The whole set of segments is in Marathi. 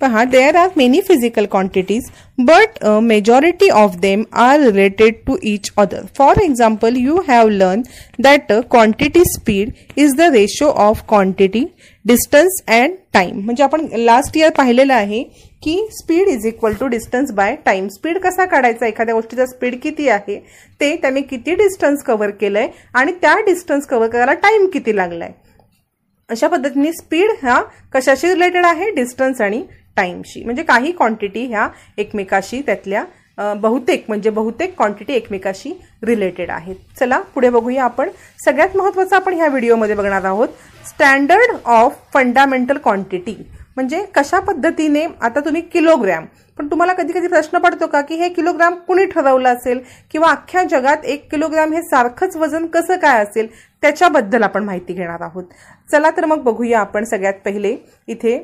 पहा there are many physical quantities but majority of them are related to each other for example you have learn that quantity speed is the ratio of quantity distance and time म्हणजे आपण लास्ट इयर पाहिलेलं आहे की speed is equal to distance by time speed कसा काढायचा? एखाद्या गोष्टीचा स्पीड किती आहे? ते त्याने किती डिस्टन्स कव्हर केलंय? आणि त्या डिस्टन्स कव्हर करायला टाइम किती लागलाय? अशा पद्धतीने स्पीड हा कशाशी रिलेटेड आहे? डिस्टन्स आणि टाईमशी म्हणजे काही क्वांटिटी ह्या एकमेकाशी त्यातल्या बहुतेक म्हणजे बहुतेक क्वांटिटी एकमेकाशी रिलेटेड आहेत. चला पुढे बघूया आपण. सगळ्यात महत्त्वाचं आपण ह्या व्हिडिओमध्ये बघणार आहोत. स्टँडर्ड ऑफ फंडामेंटल क्वांटिटी म्हणजे कशा पद्धतीने आता तुम्ही किलोग्रॅम पण तुम्हाला कधी कधी प्रश्न पडतो का की हे किलोग्राम कुणी ठरवलं असेल? किंवा अख्ख्या जगात एक किलोग्राम हे सारखंच वजन कसं काय असेल? त्याच्याबद्दल आपण माहिती घेणार आहोत. चला तर मग बघूया आपण सगळ्यात पहिले इथे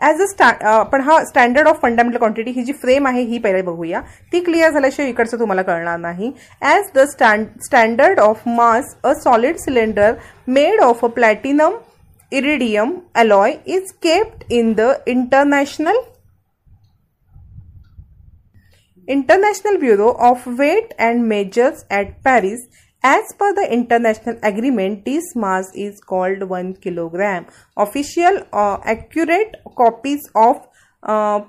ॲज अ स्टॅ आपण हा स्टँडर्ड ऑफ फंडामेंटल क्वांटिटी ही जी फ्रेम आहे ही पहिले बघूया. ती क्लिअर झाल्याशिवाय इकडचं तुम्हाला कळणार नाही. As the stand standard of mass a solid cylinder made of a platinum iridium alloy is kept in the international international bureau of weight and measures at Paris As per the international agreement, this mass is called 1 kilogram. Official or uh, accurate copies of uh,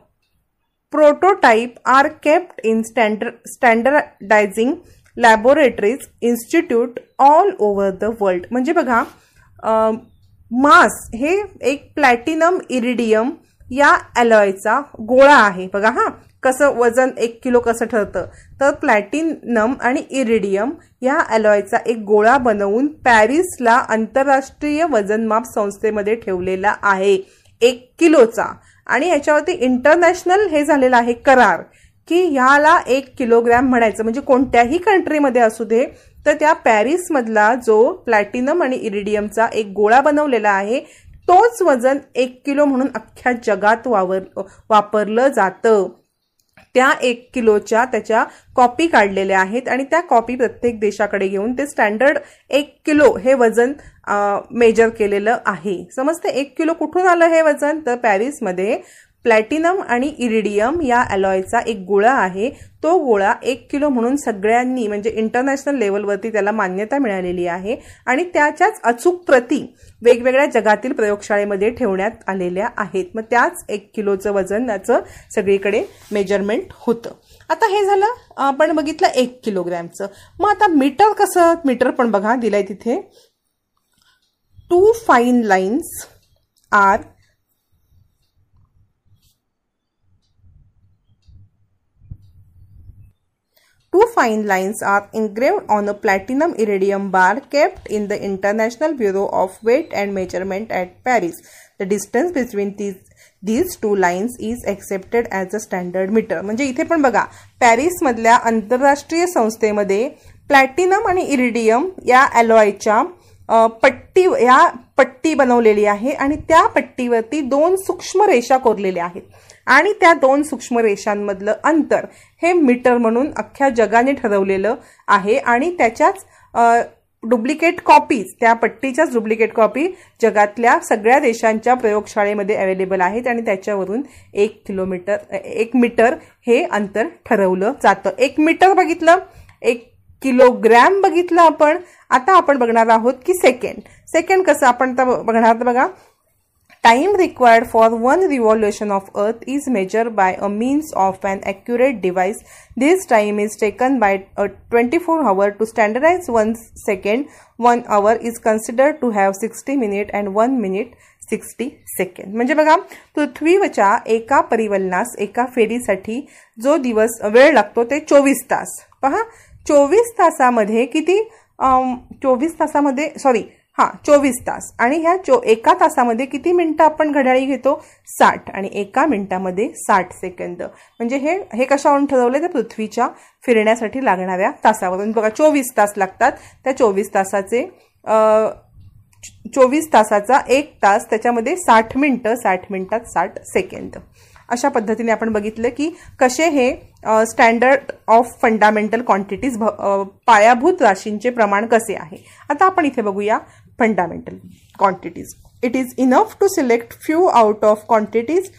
prototype are kept in standard, standardizing laboratories institute all over the world. म्हणजे बघा मास हे एक प्लॅटिनम इरिडियम या अलॉयचा गोळा आहे बघा हां कसं वजन एक किलो कसं ठरतं? तर प्लॅटिनम आणि इरिडियम या अलॉयचा एक गोळा बनवून पॅरिसला आंतरराष्ट्रीय वजनमाप संस्थेमध्ये ठेवलेला आहे. एक किलोचा. आणि याच्यावरती इंटरनॅशनल हे झालेलं आहे करार. की ह्याला एक किलोग्रॅम म्हणायचं. म्हणजे कोणत्याही कंट्रीमध्ये असू दे तर त्या पॅरिसमधला जो प्लॅटिनम आणि इरिडियमचा एक गोळा बनवलेला आहे तोच वजन एक किलो म्हणून अख्ख्या जगात वावर वापरलं जातं. त्या एक किलोच्या त्याच्या कॉपी काढलेल्या आहेत आणि त्या कॉपी प्रत्येक देशाकडे घेऊन ते स्टँडर्ड एक किलो हे वजन मेजर केलेलं आहे. समजते? एक किलो कुठून आलं हे वजन? तर पॅरिसमध्ये प्लॅटिनम आणि इरिडियम या अलॉयचा एक गोळा आहे. तो गोळा एक किलो म्हणून सगळ्यांनी म्हणजे इंटरनॅशनल लेवलवरती त्याला मान्यता मिळालेली आहे. आणि त्याच्याच अचूक प्रती वेगवेगळ्या जगातील प्रयोगशाळेमध्ये ठेवण्यात आलेल्या आहेत. मग त्याच एक किलोचं वजन त्याचं सगळीकडे मेजरमेंट होतं. आता हे झालं आपण बघितलं एक किलोग्रॅमचं. मग आता मीटर कसं मीटर पण बघा दिलंय तिथे. Two fine lines are Two fine lines are engraved on a platinum iridium bar kept in the International Bureau of Weight and Measurement at Paris. The distance between these these two lines is accepted as a standard meter. म्हणजे इथे पण बघा पॅरिसमधल्या आंतरराष्ट्रीय संस्थेमध्ये प्लॅटिनम आणि इरिडियम या ॲलॉयच्या पट्टी या पट्टी बनवलेली आहे आणि त्या पट्टीवरती दोन सूक्ष्म रेषा कोरलेल्या आहेत आणि त्या दोन सूक्ष्म रेषांमधलं अंतर हे मीटर म्हणून अख्ख्या जगाने ठरवलेलं आहे आणि त्याच्याच डुप्लिकेट कॉपीज त्या पट्टीच्याच डुप्लिकेट कॉपी जगातल्या सगळ्या देशांच्या प्रयोगशाळेमध्ये अवेलेबल आहेत आणि त्याच्यावरून एक किलोमीटर एक मीटर हे अंतर ठरवलं जातं. एक मीटर बघितलं एक किलोग्रॅम बघितलं आपण. आता आपण बघणार आहोत की सेकंड. सेकंड कसं आपण बघणार? बघा Time required for one revolution of Earth is measured by a means of an accurate device. This time is taken by a 24 hour to standardize 1 second. 1 hour is considered to have 60 minute and 1 minute 60 second म्हणजे बघा पृथ्वीवरच्या एका परिवलनास एका फेरीसाठी जो दिवस वेळ लागतो ते चोवीस तास पहा चोवीस तासामध्ये किती चोवीस तासामध्ये सॉरी हा चोवीस तास. आणि ह्या चो एका तासामध्ये किती मिनटं आपण घड्याळी घेतो? साठ. आणि एका मिनटामध्ये साठ सेकंद. म्हणजे हे हे कशावरून ठरवले तर पृथ्वीच्या फिरण्यासाठी लागणाऱ्या तासावरून. बघा चोवीस तास लागतात. त्या चोवीस तासाचे चोवीस तासाचा एक तास त्याच्यामध्ये साठ मिनटं साठ मिनटात साठ सेकंद. अशा पद्धतीने आपण बघितलं की कसे हे स्टँडर्ड ऑफ फंडामेंटल क्वांटिटीज पायाभूत राशींचे प्रमाण कसे आहे? आता आपण इथे बघूया. fundamental quantities. It is enough to select few out of quantities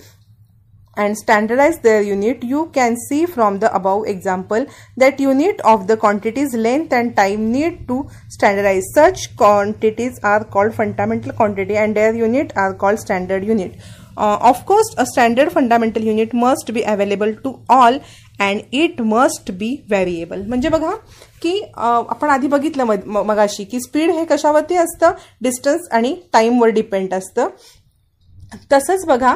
and standardize their unit. You can see from the above example that unit of the quantities length and time need to standardize. Such quantities are called fundamental quantity and their unit are called standard unit. Uh, of course a standard fundamental unit must be available to all and it must be variable म्हणजे बघा की आपण आधी बघितलं मग मगाशी की स्पीड हे कशावरती असतं? डिस्टन्स आणि टाईमवर डिपेंड असतं. तसंच बघा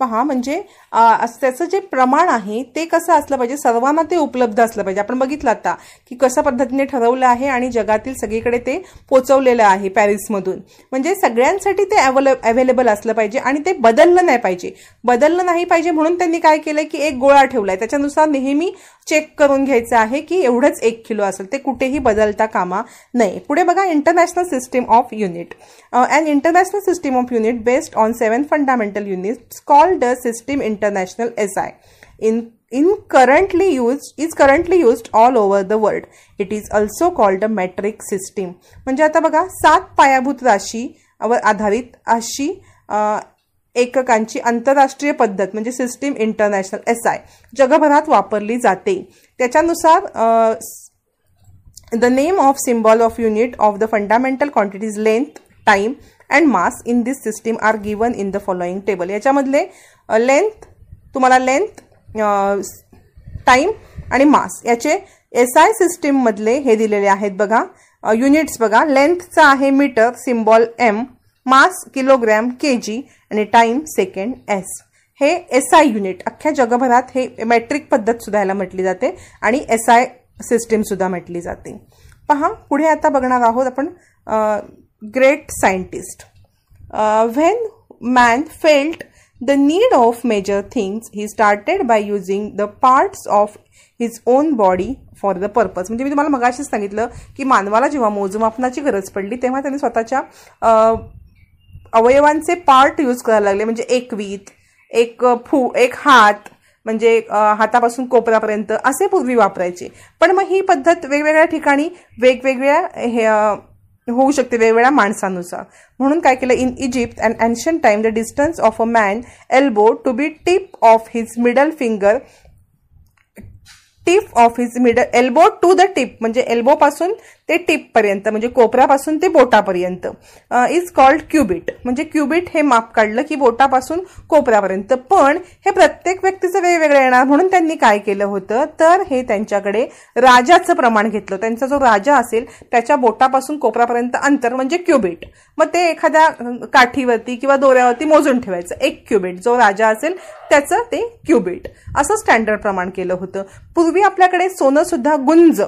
पहा म्हणजे त्याचं जे प्रमाण आहे ते कसं असलं पाहिजे? सर्वांना ते उपलब्ध असलं पाहिजे. आपण बघितलं आता की कशा पद्धतीने ठरवलं आहे आणि जगातील सगळीकडे ते पोचवलेलं आहे पॅरिसमधून. म्हणजे सगळ्यांसाठी ते अवेलेबल असलं पाहिजे आणि ते बदललं नाही पाहिजे. बदललं नाही पाहिजे म्हणून त्यांनी काय केलं की एक गोळा ठेवला आहे त्याच्यानुसार नेहमी चेक करून घ्यायचं आहे की एवढंच एक किलो असेल. ते कुठेही बदलता कामा नये. पुढे बघा international system of unit and international system of unit based on seven fundamental units call called system international SI in in currently used is currently used all over the world. It is also called a metric system. म्हणजे आता बघा सात पायाभूत राशी वर आधारित अशी एककांची आंतरराष्ट्रीय पद्धत म्हणजे सिस्टीम इंटरनॅशनल एस आय जगभरात वापरली जाते त्याच्यानुसार the name of symbol of unit of the fundamental quantities length time and mass in this system are given in the following table याच्यामधले length तुम्हाला लेंथ टाईम आणि मास याचे एस आय सिस्टीममधले हे दिलेले आहेत बघा. युनिट्स बघा. लेंथचा आहे metre symbol M mass kilogram K G आणि टाईम सेकंड एस हे एस आय युनिट अख्ख्या जगभरात हे मॅट्रिक पद्धत सुद्धा याला म्हटली जाते आणि एस आय सिस्टीमसुद्धा म्हटली जाते. पहा पुढे आता बघणार आहोत आपण great scientist uh, when man felt the need of major things he started by using the parts of his own body for the purpose म्हणजे मी तुम्हाला मगाशीच सांगितलं की मानवाला जेव्हा मोजमापनाची गरज पडली तेव्हा त्यांनी स्वतःच्या uh, अवयवांचे पार्ट यूज करायला लागले. म्हणजे एक वीत एक uh, फू एक हात म्हणजे हातापासून कोपऱ्यापर्यंत असे पूर्वी वापरायचे. पण मग ही पद्धत वेगवेगळ्या ठिकाणी वेगवेगळ्या हे होऊ शकते वेगवेगळ्या माणसानुसार. म्हणून काय केलं in Egypt and ancient time the distance of a man elbow to be tip of his middle finger tip of his middle elbow to the tip म्हणजे एल्बोपासून ते टिपपर्यंत म्हणजे कोपऱ्यापासून ते बोटापर्यंत. इज कॉल्ड क्युबिट म्हणजे क्युबिट हे माप काढलं की बोटापासून कोपऱ्यापर्यंत. पण हे प्रत्येक व्यक्तीचं वेगवेगळं येणार म्हणून त्यांनी काय केलं होतं? तर हे त्यांच्याकडे राजाचं प्रमाण घेतलं. त्यांचा जो राजा असेल त्याच्या बोटापासून कोपऱ्यापर्यंत अंतर म्हणजे क्युबिट मग ते एखाद्या काठीवरती किंवा दोऱ्यावरती मोजून ठेवायचं. एक क्युबिट जो राजा असेल त्याचं ते क्युबिट असं स्टँडर्ड प्रमाण केलं होतं. पूर्वी आपल्याकडे सोनं सुद्धा गुंज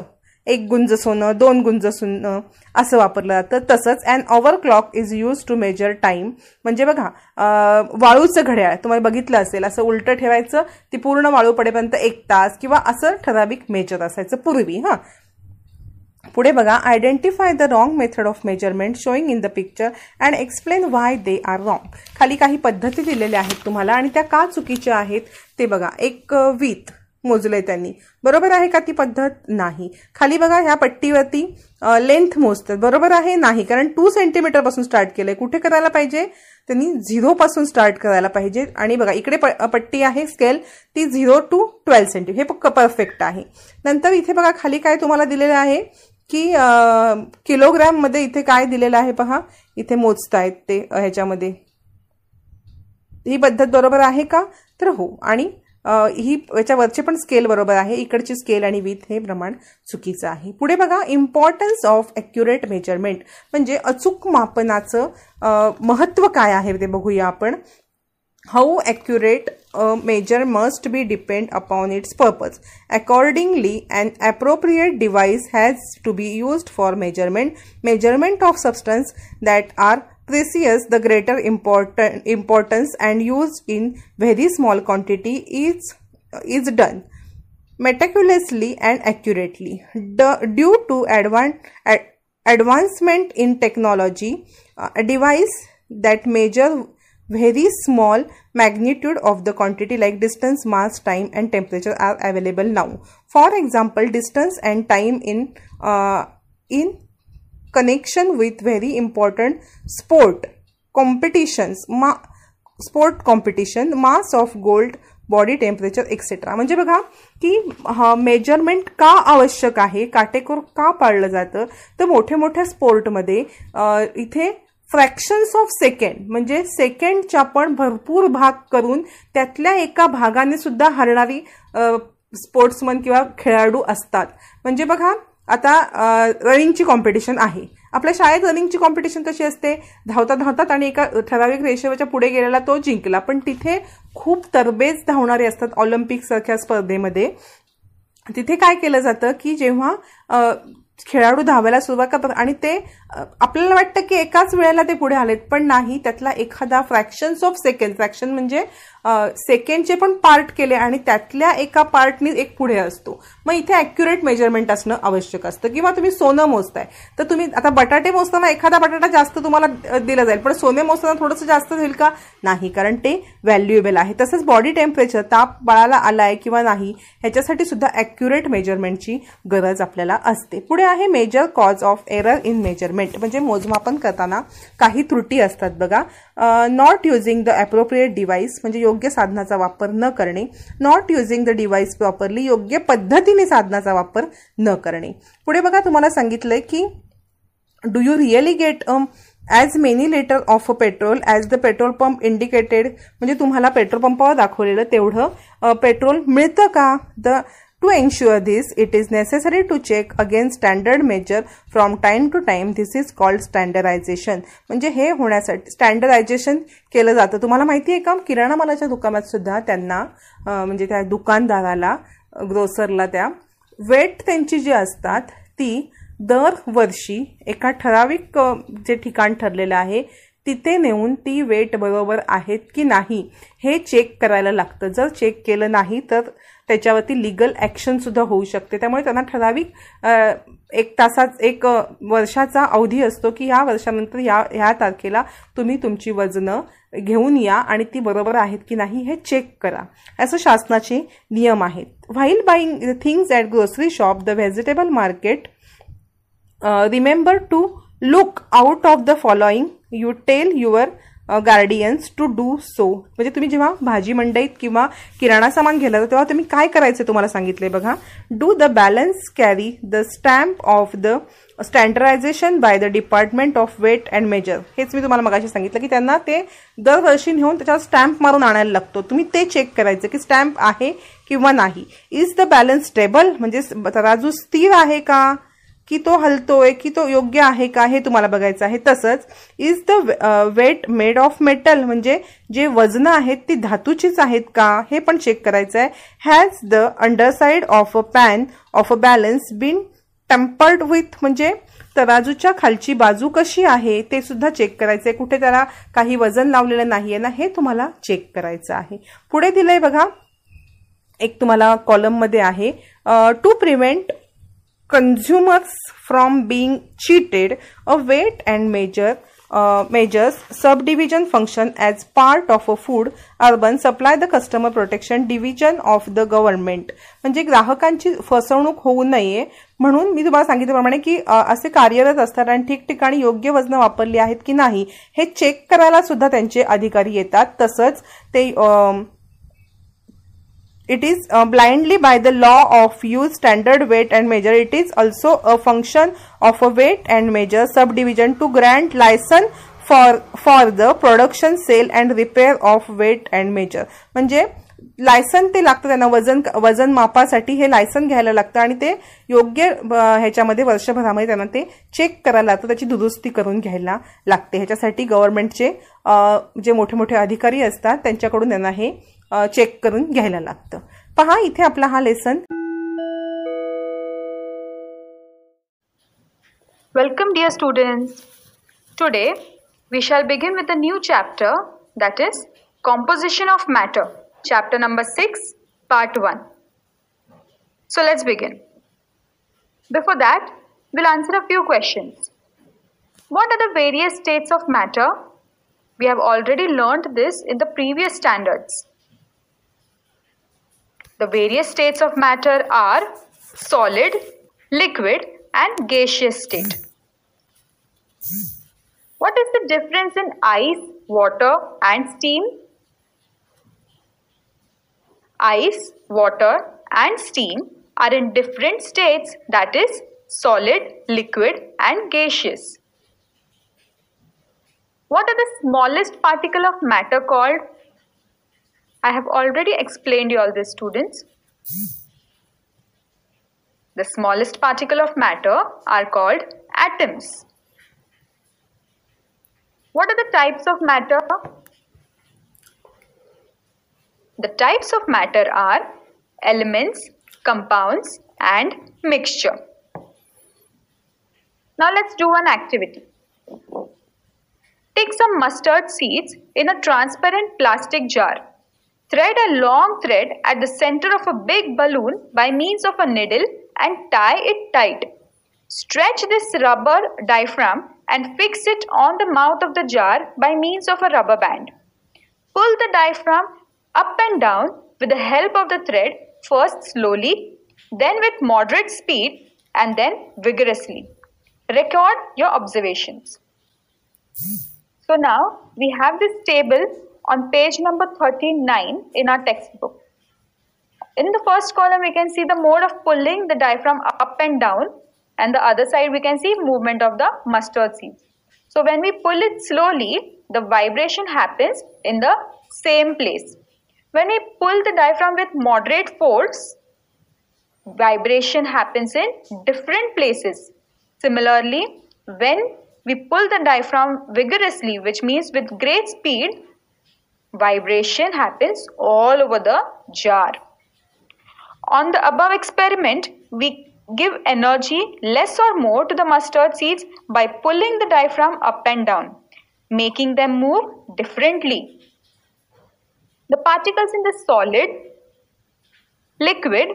एक गुंज सोनं दोन गुंज सोनं असं वापरलं जातं. तसंच and hour clock is use to measure time म्हणजे बघा वाळूचं घड्याळ तुम्हाला बघितलं असेल असं उलटं ठेवायचं ती पूर्ण वाळू पडेपर्यंत एक तास किंवा असं ठराविक मेजर असायचं पूर्वी हां. पुढे बघा identify the wrong method of measurement showing in the picture and explain why they are wrong खाली काही पद्धती दिलेल्या आहेत तुम्हाला आणि त्या का चुकीच्या आहेत ते बघा. एक वीथ मोजलंय त्यांनी. बरोबर आहे का ती पद्धत? नाही. खाली बघा ह्या पट्टीवरती लेंथ मोजतात. बरोबर आहे? नाही. कारण टू सेंटीमीटरपासून स्टार्ट केलंय. कुठे करायला पाहिजे? त्यांनी झिरो पासून स्टार्ट करायला पाहिजे. आणि बघा इकडे पट्टी आहे स्केल ती झिरो टू ट्वेल्व सेंटी हे परफेक्ट आहे. नंतर इथे बघा खाली काय तुम्हाला दिलेलं आहे? की किलोग्रॅममध्ये इथे काय दिलेलं आहे पहा? इथे मोजतायत ते ह्याच्यामध्ये. ही पद्धत बरोबर आहे का? तर हो. आणि ही याच्यावरची पण स्केल बरोबर आहे. इकडची स्केल आणि विथ हे प्रमाण चुकीचं आहे. पुढे बघा इम्पॉर्टन्स ऑफ अॅक्युरेट मेजरमेंट म्हणजे अचूक मापनाचं महत्त्व काय आहे ते बघूया आपण. How accurate measure must be depend upon its purpose accordingly and appropriate device has to be used for measurement measurement of substance that are precious, the greater important importance and used in very small quantity is is done meticulously and accurately. Du- due to advan- ad- advancement in technology, uh, a device that measure very small magnitude of the quantity like distance, mass, time and temperature are available now. For example, distance and time in uh, in connection with very important sport competitions, ma- sport competition mass of gold body temperature etcetera म्हणजे बघा की मेजरमेंट का आवश्यक आहे काटेकोर का पाळलं जातं तर मोठ्या मोठ्या स्पोर्टमध्ये इथे फ्रॅक्शन्स ऑफ सेकंड म्हणजे सेकंडच्या पण भरपूर भाग करून त्यातल्या एका भागाने सुद्धा हरणारी स्पोर्ट्समन किंवा खेळाडू असतात. म्हणजे बघा आता रनिंगची कॉम्पिटिशन आहे. आपल्या शाळेत रनिंगची कॉम्पिटिशन कशी असते? धावता धावतात आणि एका ठराविक रेषेवरच्या पुढे गेलेला तो जिंकला. पण तिथे खूप तरबेज धावणारे असतात ऑलिम्पिक सारख्या स्पर्धेमध्ये. तिथे काय केलं जातं की जेव्हा खेळाडू धावायला सुरुवात करतात आणि ते आपल्याला वाटतं की एकाच वेळेला ते पुढे आलेत पण नाही त्यातला एखादा फ्रॅक्शन्स ऑफ सेकंड फ्रॅक्शन म्हणजे सेकंडचे पण पार्ट केले आणि त्यातल्या एका पार्टनी एक पुढे असतो. मग इथे अॅक्युरेट मेजरमेंट असणं आवश्यक असतं. किंवा तुम्ही सोनं मोजताय तर तुम्ही आता बटाटे मोजताना एखादा बटाटा जास्त तुम्हाला दिला जाईल पण सोने मोजताना थोडंसं जास्त होईल का? नाही कारण ते व्हॅल्युएबल आहे. तसंच बॉडी टेम्परेचर ताप बाळाला आलाय किंवा नाही ह्याच्यासाठी सुद्धा अॅक्युरेट मेजरमेंटची गरज आपल्याला असते. पुढे आहे major cause of error in measurement म्हणजे मोजमापन करताना काही त्रुटी असतात बघा. Not using the appropriate device म्हणजे योग्य साधनाचा वापर न करणे. Not using the device properly योग्य पद्धतीने साधनाचा वापर न करणे. पुढे बघा तुम्हाला सांगितलंय की do you really get as many litre of petrol as the petrol pump indicated म्हणजे तुम्हाला पेट्रोल पंपावर दाखवलेलं तेवढं पेट्रोल मिळतं का? The To ensure this, it is necessary to check against standard measure from time to time. This is called standardization. म्हणजे हे होण्यासाठी स्टँडर्डायझेशन केलं जातं तुम्हाला माहिती आहे का किराणा मालाच्या दुकानात सुद्धा त्यांना म्हणजे त्या दुकानदाराला ग्रोसरला त्या वेट त्यांची जी असतात ती दरवर्षी एका ठराविक जे ठिकाण ठरलेलं आहे तिथे नेऊन ती वेट बरोबर आहेत की नाही हे चेक करायला लागतं जर चेक केलं नाही तर त्याच्यावरती लिगल ॲक्शनसुद्धा होऊ शकते. त्यामुळे त्यांना ठराविक एक तासात एक वर्षाचा अवधी असतो की ह्या वर्षानंतर या ह्या तारखेला तुम्ही तुमची वजनं घेऊन या आणि ती बरोबर आहेत की नाही हे चेक करा. असं शासनाचे नियम आहेत. While buying things at grocery shop the vegetable market remember to look out of the following you tell your guardians to do so म्हणजे तुम्ही जेव्हा भाजी मंडईत किंवा किराणा सामान घेला तेव्हा तुम्ही काय करायचं तुम्हाला सांगितलंय बघा? Do the balance carry the stamp of the standardisation by the department of weight and measure हेच मी तुम्हाला मगाशी सांगितलं की त्यांना ते दरवर्षी नेऊन त्याच्यावर स्टॅम्प मारून आणायला लागतो. तुम्ही ते चेक करायचं की स्टॅम्प आहे किंवा नाही. इज द बॅलन्स स्टेबल म्हणजे तराजू स्थिर आहे का? की तो हलतोय की तो योग्य आहे का हे तुम्हाला बघायचं आहे. तसंच is the weight made of metal म्हणजे जे वजनं आहेत ती धातूचीच आहेत का हे पण चेक करायचं आहे has the underside of a pan of a balance been tempered with म्हणजे तराजूच्या खालची बाजू कशी आहे ते सुद्धा चेक करायचं आहे कुठे त्याला काही वजन लावलेलं नाहीये ना हे तुम्हाला चेक करायचं आहे. पुढे दिलंय बघा एक तुम्हाला कॉलममध्ये आहे. Uh, to prevent consumers from being cheated, a weight and measure uh, measures subdivision function as part of a food urban supply the customer protection division of the government म्हणजे ग्राहकांची फसवणूक होऊ नये म्हणून मी तुम्हाला सांगितल्याप्रमाणे की असे कार्यरत असतात आणि ठिकठिकाणी योग्य वजन वापरली आहेत की नाही हे चेक करायला सुद्धा त्यांचे अधिकारी येतात तसंच ते ah, it is uh, blindly by the law of use standard weight and measure it is also a function of a weight and measure subdivision to grant license for for the production sale and repair of weight and measure म्हणजे लायसन ते लागतं त्यांना वजन वजन मापासाठी हे लायसन घ्यायला लागतं आणि ते योग्य ह्याच्यामध्ये वर्षभरामध्ये त्यांना ते चेक करायला लागतं त्याची दुरुस्ती करून घ्यायला लागते ह्याच्यासाठी गव्हर्नमेंटचे जे मोठे मोठे अधिकारी असतात त्यांच्याकडून त्यांना हे चेक करून घ्यायला लागतं पहा इथे आपला हा lesson Welcome dear students. Today we shall begin with a new chapter that is composition of matter chapter number 6 part 1. So let's begin. Before that we'll answer a few questions. What are the various states of matter? We have already learned this in the previous standards. The various states of matter are solid, liquid and gaseous state. What is the difference in ice, water and steam? Ice, water and steam are in different states that is solid, liquid and gaseous. What are the smallest particle of matter called? I have already explained you all this students. The smallest particle of matter are called atoms. What are the types of matter? The types of matter are elements, compounds and mixture. Now let's do one activity. Take some mustard seeds in a transparent plastic jar. Thread a long thread at the center of a big balloon by means of a needle and tie it tight. Stretch this rubber diaphragm and fix it on the mouth of the jar by means of a rubber band. Pull the diaphragm up and down with the help of the thread, first slowly, then with moderate speed, and then vigorously. Record your observations. So now we have this table on page number 39 in our textbook. In the first column, we can see the mode of pulling the diaphragm up and down and the other side we can see movement of the mustard seeds. So when we pull it slowly, the vibration happens in the same place. When we pull the diaphragm with moderate force, vibration happens in different places. Similarly, when we pull the diaphragm vigorously, which means with great speed, vibration happens all over the jar. On the above experiment, we give energy less or more to the mustard seeds by pulling the diaphragm up and down, making them move differently. The particles in the solid, liquid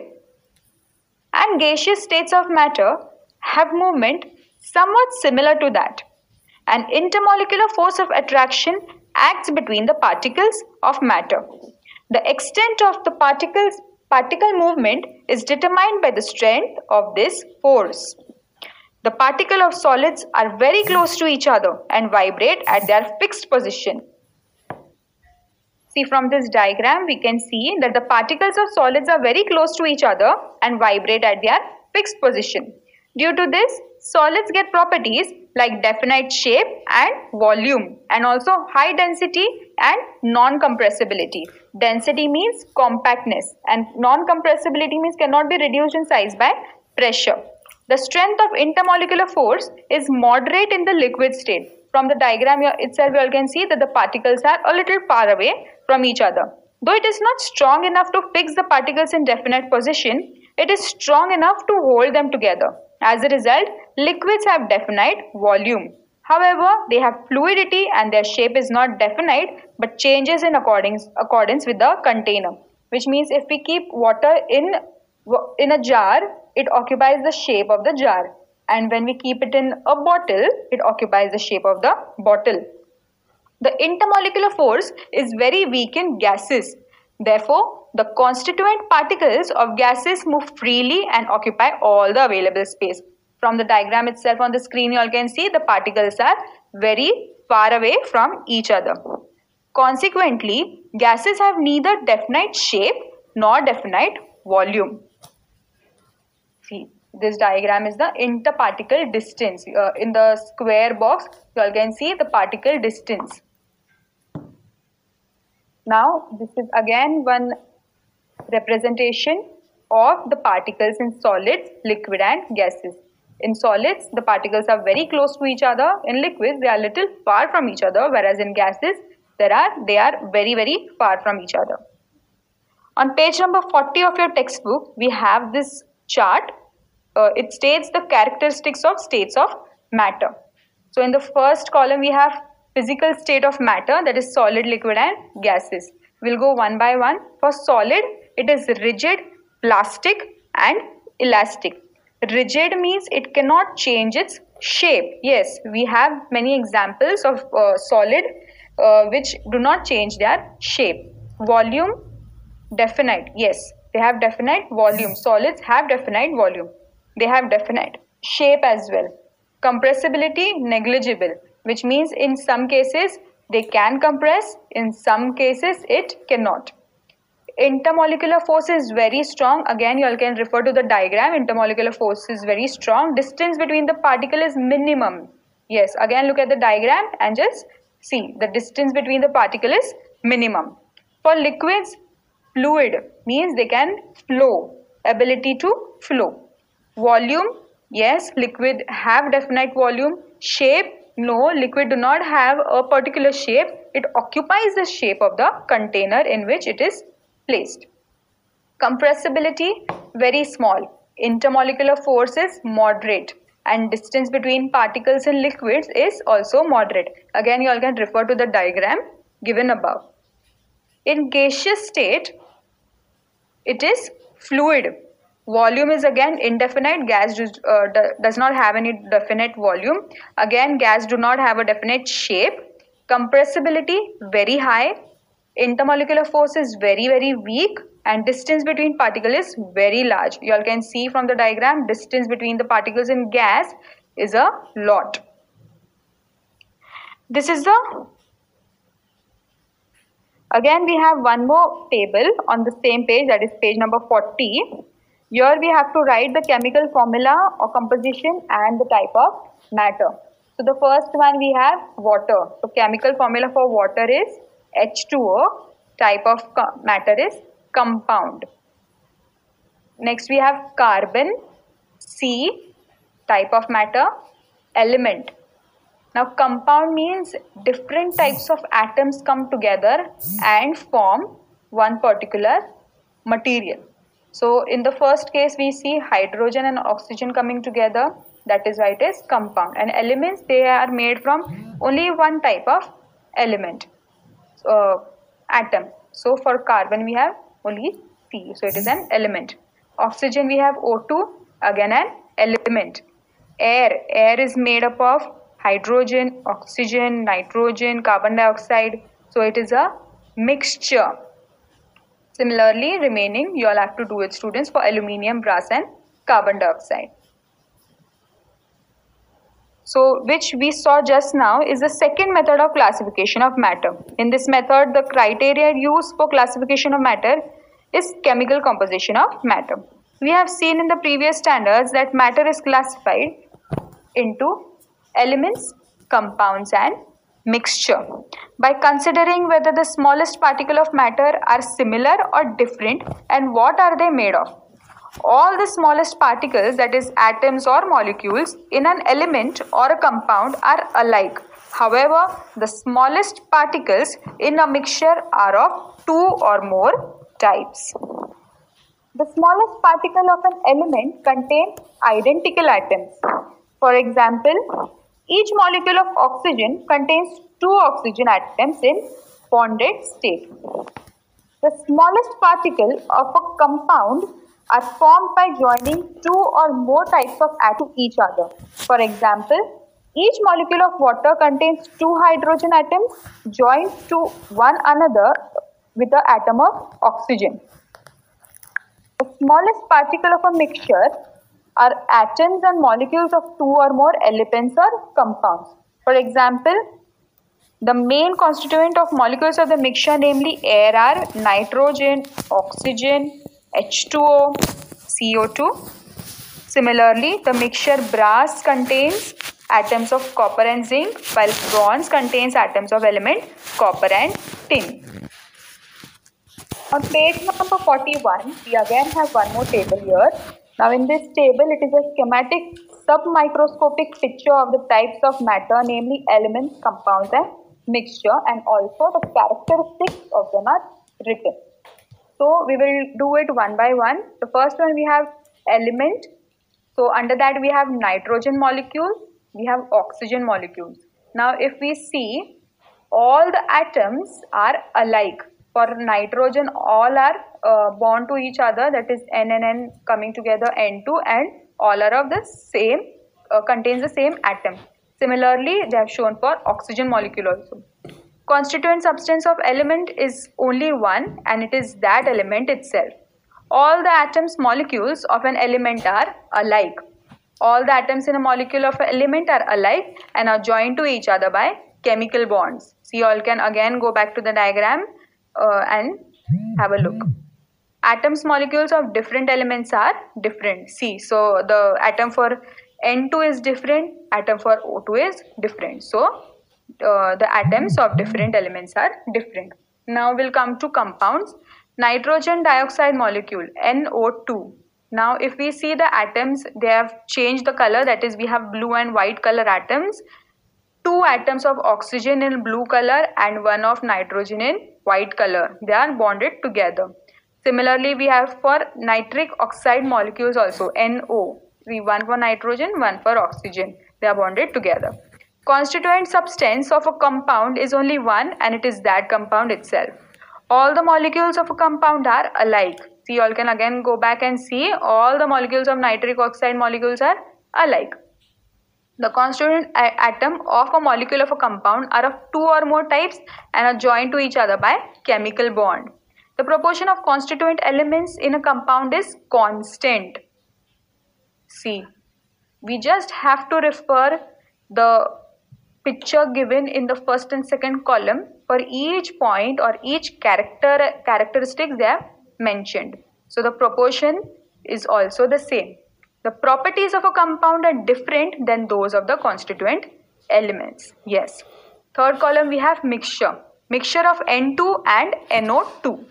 and gaseous states of matter have movement somewhat similar to that. An intermolecular force of attraction acts between the particles of matter. The extent of the particles particle movement is determined by the strength of this force. The particles of solids are very close to each other and vibrate at their fixed position. See from this diagram we can see that the particles of solids are very close to each other and vibrate at their fixed position. Due to this, solids get properties like definite shape and volume and also high density and non-compressibility. Density means compactness and non-compressibility means cannot be reduced in size by pressure. The strength of intermolecular force is moderate in the liquid state. From the diagram itself you all can see that the particles are a little far away from each other. Though it is not strong enough to fix the particles in definite position, it is strong enough to hold them together. As a result, liquids have definite volume. However, they have fluidity and their shape is not definite but changes in accordance, accordance with the container. Which means if we keep water in, in a jar, it occupies the shape of the jar. And when we keep it in a bottle, it occupies the shape of the bottle. The intermolecular force is very weak in gases. Therefore, the constituent particles of gases move freely and occupy all the available space. From the diagram itself on the screen, you all can see the particles are very far away from each other. Consequently, gases have neither definite shape nor definite volume. See, this diagram is the interparticle distance. Uh, in the square box, you all can see the particle distance. Now, this is again one representation of the particles in solids, liquid and gases. In solids, the particles are very close to each other. In liquids, they are little far from each other, whereas in gases, there are they are very very far from each other. On page number 40 of your textbook, we have this chart. Uh, it states the characteristics of states of matter. So in the first column, we have physical state of matter that is solid, liquid and gases. We'll go one by one. For solid, it is rigid, plastic and elastic. Rigid means it cannot change its shape. Yes, we have many examples of uh, solid uh, which do not change their shape. Volume, definite. Yes, they have definite volume. Solids have definite volume. They have definite shape as well. Compressibility, negligible, which means in some cases they can compress, in some cases it cannot intermolecular force is very strong. Again you all can refer to the diagram. Intermolecular force is very strong. Distance between the particle is minimum. Yes again look at the diagram and just see. The distance between the particle is minimum. For liquids fluid means they can flow. Ability to flow. Volume yes liquid have definite volume. Shape no liquid do not have a particular shape. It occupies the shape of the container in which it is placed. Compressibility very small. Intermolecular force is moderate and distance between particles and liquids is also moderate. Again you all can refer to the diagram given above. In gaseous state it is fluid. Volume is again indefinite. Gas do, uh, does not have any definite volume. Again gas do not have a definite shape. Compressibility very high intermolecular force is very very weak and distance between particle is very large. You all can see from the diagram distance between the particles in gas is a lot. This is the again we have one more table on the same page that is page number 40 here we have to write the chemical formula or composition and the type of matter. So the first one we have water. So chemical formula for water is H2O type of matter is compound. Next we have carbon, C type of matter, element. Now compound means different types of atoms come together and form one particular material. So in the first case we see hydrogen and oxygen coming together that is why it is compound and elements they are made from only one type of element uh, atom. So for carbon we have only C. So it is an element. Oxygen we have O2 again an element. Air. Air is made up of hydrogen, oxygen, nitrogen, carbon dioxide. So it is a mixture. Similarly remaining you all have to do it students for aluminium, brass and carbon dioxide. So which we saw just now is the second method of classification of matter. In this method, the criteria used for classification of matter is chemical composition of matter. We have seen in the previous standards that matter is classified into elements, compounds and mixture. By considering whether the smallest particle of matter are similar or different and what are they made of all the smallest particles that is atoms or molecules in an element or a compound are alike. However, the smallest particles in a mixture are of two or more types. The smallest particle of an element contains identical atoms. For example, each molecule of oxygen contains two oxygen atoms in bonded state. The smallest particle of a compound are formed by joining two or more types of atoms to each other. For example, each molecule of water contains two hydrogen atoms joined to one another with the atom of oxygen. The smallest particle of a mixture are atoms and molecules of two or more elements or compounds. For example, the main constituent of molecules of the mixture namely air are nitrogen, oxygen, H2O, CO2. Similarly, the mixture brass contains atoms of copper and zinc while bronze contains atoms of element copper and tin. On page number 41, we again have one more table here. Now in this table, it is a schematic submicroscopic picture of the types of matter, namely elements, compounds and mixture and also the characteristics of them are written. So we will do it one by one. The first one we have element. So under that we have nitrogen molecules, we have oxygen molecules. Now if we see all the atoms are alike. For nitrogen all are uh, bond to each other that is N and N coming together N2 and all are of the same uh, contains the same atom. Similarly they have shown for oxygen molecule also. Constituent substance of element is only one and it is that element itself. All the atoms molecules of an element are alike. All the atoms in a molecule of an element are alike and are joined to each other by chemical bonds. So you all can again go back to the diagram uh, and have a look. Atoms molecules of different elements are different. See, so the atom for N2 is different, atom for O2 is different. So uh, the atoms of different elements are different. Now we'll come to compounds. Nitrogen dioxide molecule NO2. Now if we see the atoms, they have changed the color that is we have blue and white color atoms. Two atoms of oxygen in blue color and one of nitrogen in white color. They are bonded together. Similarly, we have for nitric oxide molecules also NO. We one for nitrogen, one for oxygen. They are bonded together. Constituent substance of a compound is only one and it is that compound itself. All the molecules of a compound are alike. See, you all can again go back and see all the molecules of nitric oxide molecules are alike. The constituent atom of a molecule of a compound are of two or more types and are joined to each other by chemical bond. The proportion of constituent elements in a compound is constant. See, we just have to refer the picture given in the first and second column for each point or each character characteristics they have mentioned. So the proportion is also the same. The properties of a compound are different than those of the constituent elements. Yes. Third column we have mixture. Mixture of N2 and NO2.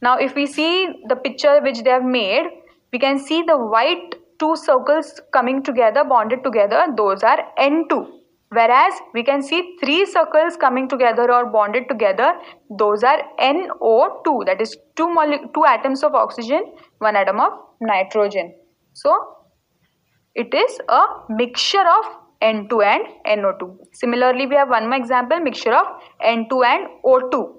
Now if we see the picture which they have made, we can see the white two circles coming together, bonded together. Those are N2 Whereas we can see three circles coming together or bonded together, those are NO2, that is two, two atoms of oxygen, one atom of nitrogen. So, it is a mixture of N2 and NO2. Similarly, we have one more example, mixture of N2 and O2.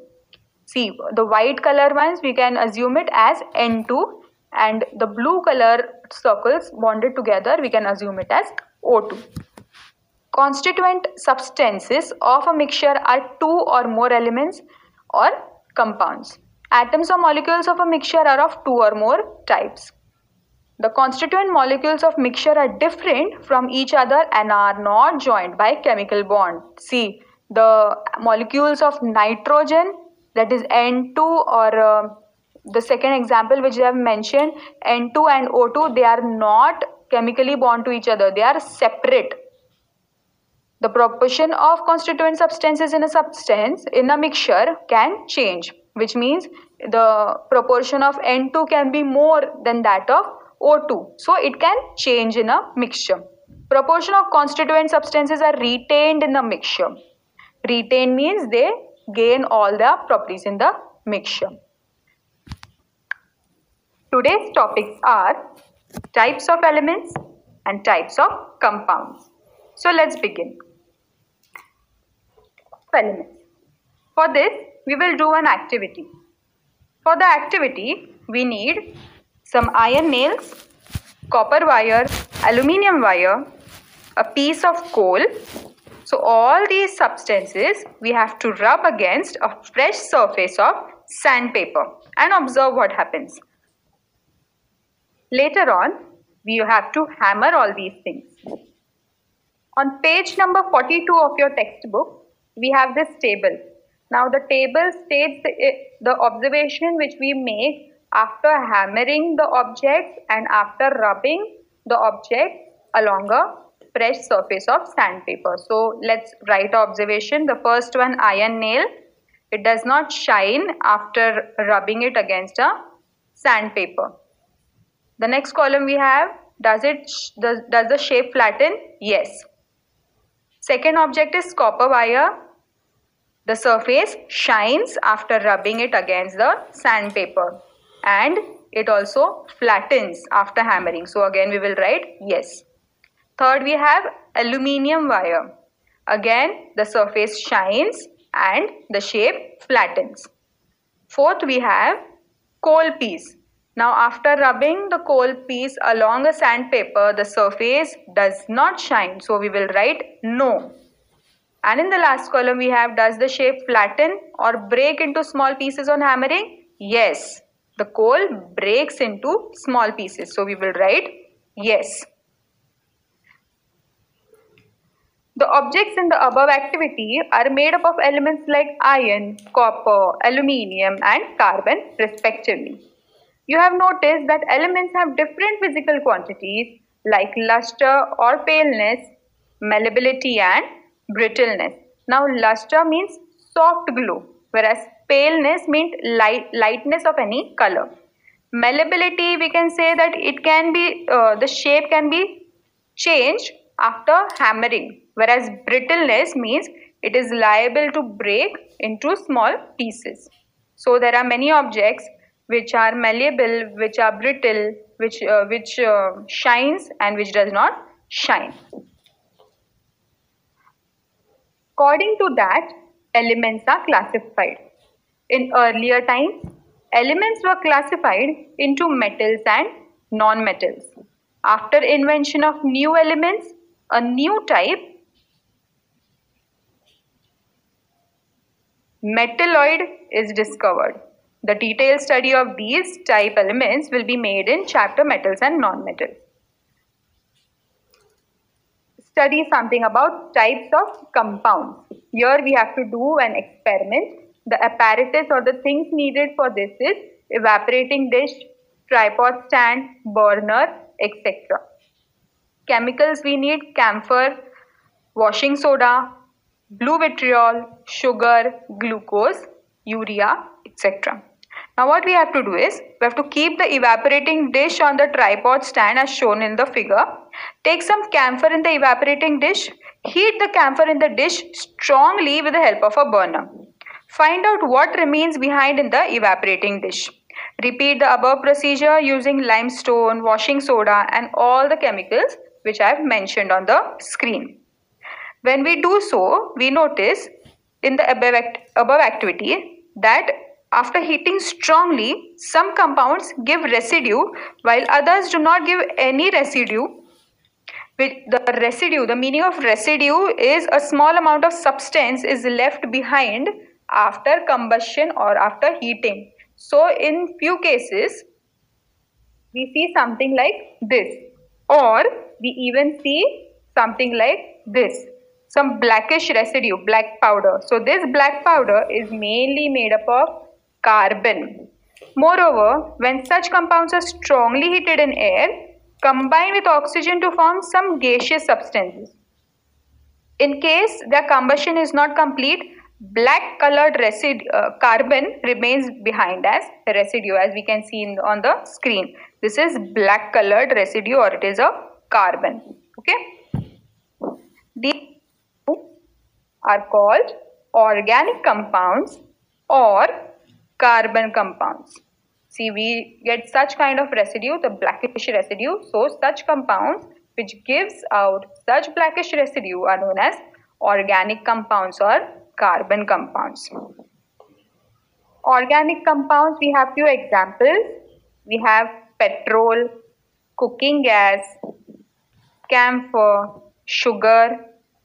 See, the white color ones, we can assume it as N2 and the blue color circles bonded together, we can assume it as O2. Constituent substances of a mixture are two or more elements or compounds. Atoms or molecules of a mixture are of two or more types. The constituent molecules of mixture are different from each other and are not joined by chemical bond. See, the molecules of nitrogen that is N2 or uh, the second example which I have mentioned N2 and O2 they are not chemically bond to each other. They are separate the proportion of constituent substances in a substance in a mixture can change, which means the proportion of N2 can be more than that of O2. So it can change in a mixture. Proportion of constituent substances are retained in the mixture. Retain means they gain all the properties in the mixture. Today's topics are types of elements and types of compounds. So let's begin elements. For this, we will do an activity. For the activity, we need some iron nails, copper wire, aluminium wire, a piece of coal. So all these substances we have to rub against a fresh surface of sandpaper and observe what happens. Later on, we have to hammer all these things. On page number 42 of your textbook, we have this table. Now the table states the, eh, the observation which we make after hammering the objects and after rubbing the object along a fresh surface of sandpaper. So let's write observation. The first one iron nail. It does not shine after rubbing it against a sandpaper. The next column we have does it does, does the shape flatten? Yes. Second object is copper wire. The surface shines after rubbing it against the sandpaper. and it also flattens after hammering. So again we will write yes. Third we have aluminium wire. Again the surface shines and the shape flattens. Fourth we have coal piece. Now after rubbing the coal piece along a sandpaper the surface does not shine. So we will write no. And in the last column we have does the shape flatten or break into small pieces on hammering? Yes. The coal breaks into small pieces. So we will write yes. The objects in the above activity are made up of elements like iron, copper, aluminium and carbon respectively. You have noticed that elements have different physical quantities like luster or paleness, malleability and brittleness. Now luster means soft glow whereas paleness means light, lightness of any color. Malleability we can say that it can be uh, the shape can be changed after hammering whereas brittleness means it is liable to break into small pieces. So there are many objects which are malleable, which are brittle, which, uh, which uh, shines and which does not shine. According to that, elements are classified. In earlier times, elements were classified into metals and non-metals. After invention of new elements, a new type metalloid is discovered. The detailed study of these type elements will be made in chapter metals and non-metals. Study something about types of compounds. Here we have to do an experiment. The apparatus or the things needed for this is evaporating dish, tripod stand, burner, etc. Chemicals we need camphor, washing soda, blue vitriol, sugar, glucose, urea, etc. Now what we have to do is, we have to keep the evaporating dish on the tripod stand as shown in the figure. Take some camphor in the evaporating dish. Heat the camphor in the dish strongly with the help of a burner. Find out what remains behind in the evaporating dish. Repeat the above procedure using limestone, washing soda and all the chemicals which I have mentioned on the screen. When we do so, we notice in the above, act above activity that after heating strongly, some compounds give residue while others do not give any residue. With the residue, the meaning of residue is a small amount of substance is left behind after combustion or after heating. So in few cases, we see something like this or we even see something like this some blackish residue black powder so this black powder is mainly made up of carbon. Moreover, when such compounds are strongly heated in air, combine with oxygen to form some gaseous substances. In case their combustion is not complete, black colored residue, uh, carbon remains behind as residue as we can see in, on the screen. This is black colored residue or it is a carbon. Okay. These are called organic compounds or carbon compounds. See, we get such kind of residue, the blackish residue. So, such compounds which gives out such blackish residue are known as organic compounds or carbon compounds. Organic compounds, we have few examples. We have petrol, cooking gas, camphor, sugar,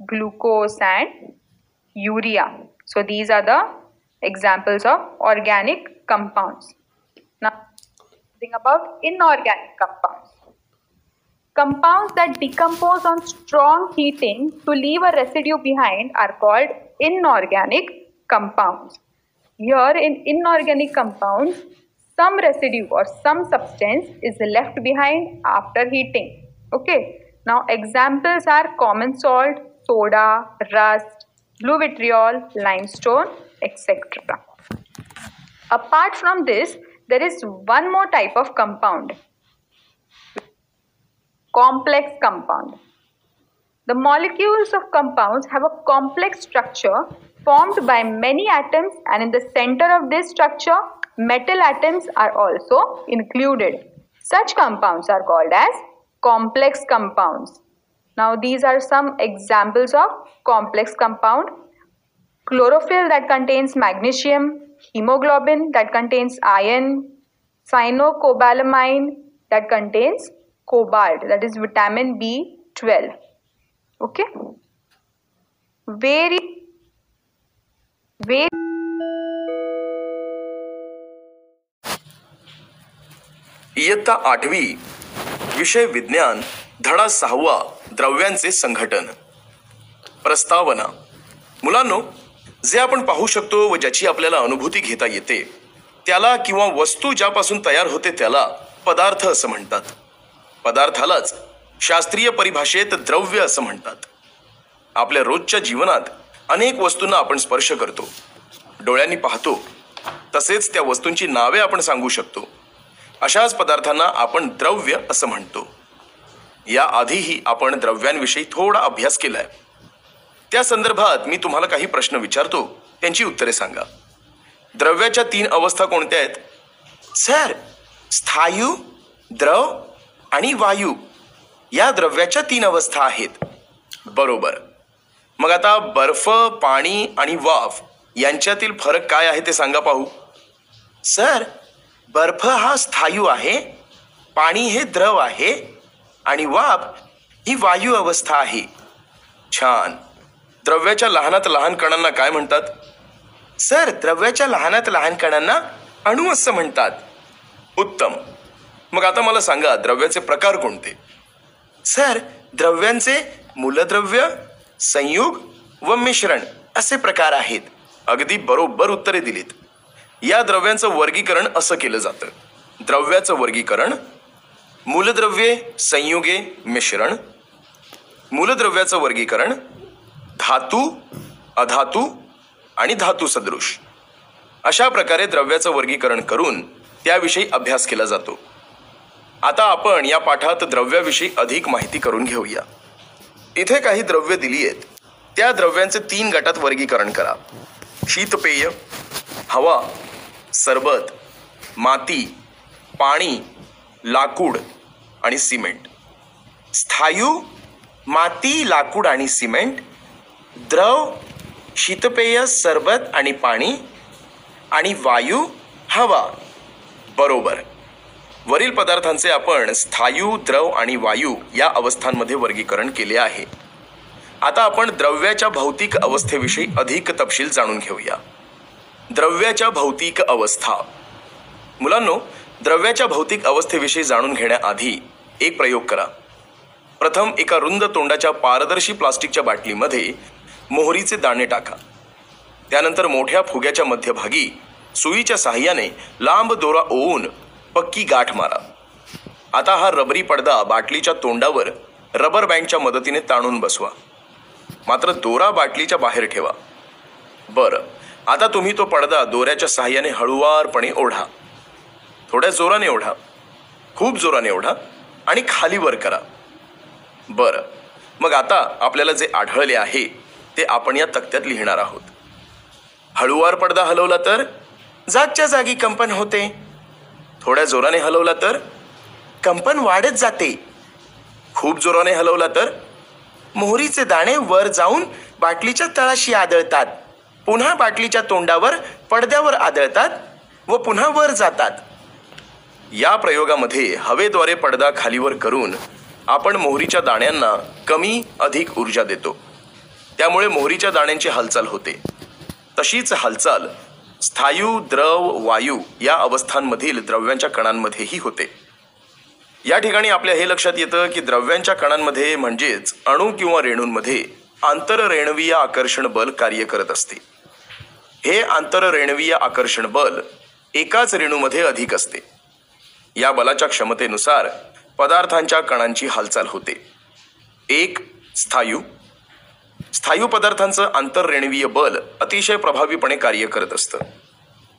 glucose and urea. So, these are the examples of organic compounds. About inorganic compounds. Compounds that decompose on strong heating to leave a residue behind are called inorganic compounds. Here in inorganic compounds, some residue or some substance is left behind after heating. Okay. Now examples are common salt, soda, rust, blue vitriol, limestone, etc. Apart from this, there is one more type of compound. Complex compound. The molecules of compounds have a complex structure formed by many atoms and in the center of this structure Metal atoms are also included. Such compounds are called as complex compounds. Now these are some examples of complex compound. Chlorophyll that contains magnesium, hemoglobin that contains iron, cyanocobalamin that contains cobalt that is vitamin B12. Okay? Very very इयत्ता आठवी विषय विज्ञान धडा सहावा द्रव्यांचे संघटन प्रस्तावना मुलांनो जे आपण पाहू शकतो व ज्याची आपल्याला अनुभूती घेता येते त्याला किंवा वस्तू ज्यापासून तयार होते त्याला पदार्थ असं म्हणतात. पदार्थालाच शास्त्रीय परिभाषेत द्रव्य असं म्हणतात. आपल्या रोजच्या जीवनात अनेक वस्तूंना आपण स्पर्श करतो. डोळ्यांनी पाहतो. तसेच त्या वस्तूंची नावे आपण सांगू शकतो. अशाच पदार्थांना आपण द्रव्य असं म्हणतो. या आधीही आपण द्रव्यांविषयी थोडा अभ्यास केलाय. त्या संदर्भात मी तुम्हाला काही प्रश्न विचारतो त्यांची उत्तरे सांगा. द्रव्याच्या तीन अवस्था कोणत्या आहेत? सर स्थायू द्रव आणि वायू या द्रव्याच्या तीन अवस्था आहेत. बरोबर. मग आता बर्फ पाणी आणि वाफ यांच्यातील फरक काय आहे ते सांगा पाहू. सर बर्फ हा स्थायू आहे पाणी हे द्रव आहे आणि वाफ ही वायू अवस्था आहे. छान. द्रव्याच्या लहानात लहान कणांना काय म्हणतात? सर द्रव्याच्या लहानात लहान कणांना अणू असं म्हणतात. उत्तम. मग आता मला सांगा द्रव्याचे प्रकार कोणते? सर द्रव्यांचे मूलद्रव्य संयुग व मिश्रण असे प्रकार आहेत. अगदी बरोबर उत्तरे दिलीत. या द्रव्यांचं वर्गीकरण असं केलं जातं. द्रव्याचं वर्गीकरण मूलद्रव्ये संयुगे मिश्रण. मूलद्रव्याचं वर्गीकरण धातू अधातू आणि धातू सदृश. अशा प्रकारे द्रव्याचं वर्गीकरण करून त्याविषयी अभ्यास केला जातो. आता आपण या पाठात द्रव्याविषयी अधिक माहिती करून घेऊया. इथे काही द्रव्य दिली आहेत. त्या द्रव्यांचे तीन गटात वर्गीकरण करा. शीतपेय हवा सरबत माती पाणी लाकूड आणि सिमेंट. स्थायू माती लाकूड आणि सिमेंट द्रव शीतपेय सरबत आणि पाणी आणि वायू हवा. बरोबर. वरील पदार्थांचे आपण स्थायू द्रव आणि वायू या अवस्थांमध्ये वर्गीकरण केले आहे. आता आपण द्रव्याच्या भौतिक अवस्थेविषयी अधिक तपशील जाणून घेऊया. द्रव्याच्या भौतिक अवस्था. मुलांनो द्रव्याच्या भौतिक अवस्थेविषयी जाणून घेण्याआधी एक प्रयोग करा. प्रथम एका रुंद तोंडाच्या पारदर्शी प्लास्टिकच्या बाटलीमध्ये मोहरीचे दाणे टाका. त्यानंतर मोठ्या फुग्याच्या मध्यभागी सुईच्या साहाय्याने लांब दोरा ओवून पक्की गाठ मारा. आता हा रबरी पडदा बाटलीच्या तोंडावर रबर बँडच्या मदतीने ताणून बसवा. मात्र दोरा बाटलीच्या बाहेर ठेवा. बरं आता तुम्ही तो पडदा दोऱ्याच्या साहाय्याने हळुवारपणे ओढा. थोड्या जोराने ओढा. खूप जोराने ओढा आणि खाली वर करा. बरं मग आता आपल्याला जे आढळले आहे ते आपण या तक्त्यात लिहिणार आहोत. हळूवार पडदा हलवला तर जागच्या जागी कंपन होते. थोड्या जोराने हलवला तर कंपन वाढत जाते. खूप जोराने हलवला तर मोहरीचे दाणे वर जाऊन बाटलीच्या तळाशी आदळतात. पुन्हा बाटलीच्या तोंडावर पडद्यावर आदळतात व पुन्हा वर जातात. या प्रयोगामध्ये हवेद्वारे पडदा खालीवर करून आपण मोहरीच्या दाण्यांना कमी अधिक ऊर्जा देतो. त्यामुळे मोहरीच्या दाण्यांची हालचाल होते. तशीच हालचाल स्थायू द्रव वायू या अवस्थांमधील द्रव्यांच्या कणांमध्येही होते. या ठिकाणी आपल्या हे लक्षात येतं की द्रव्यांच्या कणांमध्ये म्हणजेच अणू किंवा रेणूंमध्ये आंतररेणवीय आकर्षण बल कार्य करत असते. हे आंतररेणवीय आकर्षण बल एकाच रेणूमध्ये अधिक असते. या बलाच्या क्षमतेनुसार पदार्थांच्या कणांची हालचाल होते. एक स्थायू स्थायू पदार्थांचं आंतररेणवीय बल अतिशय प्रभावीपणे कार्य करत असतं.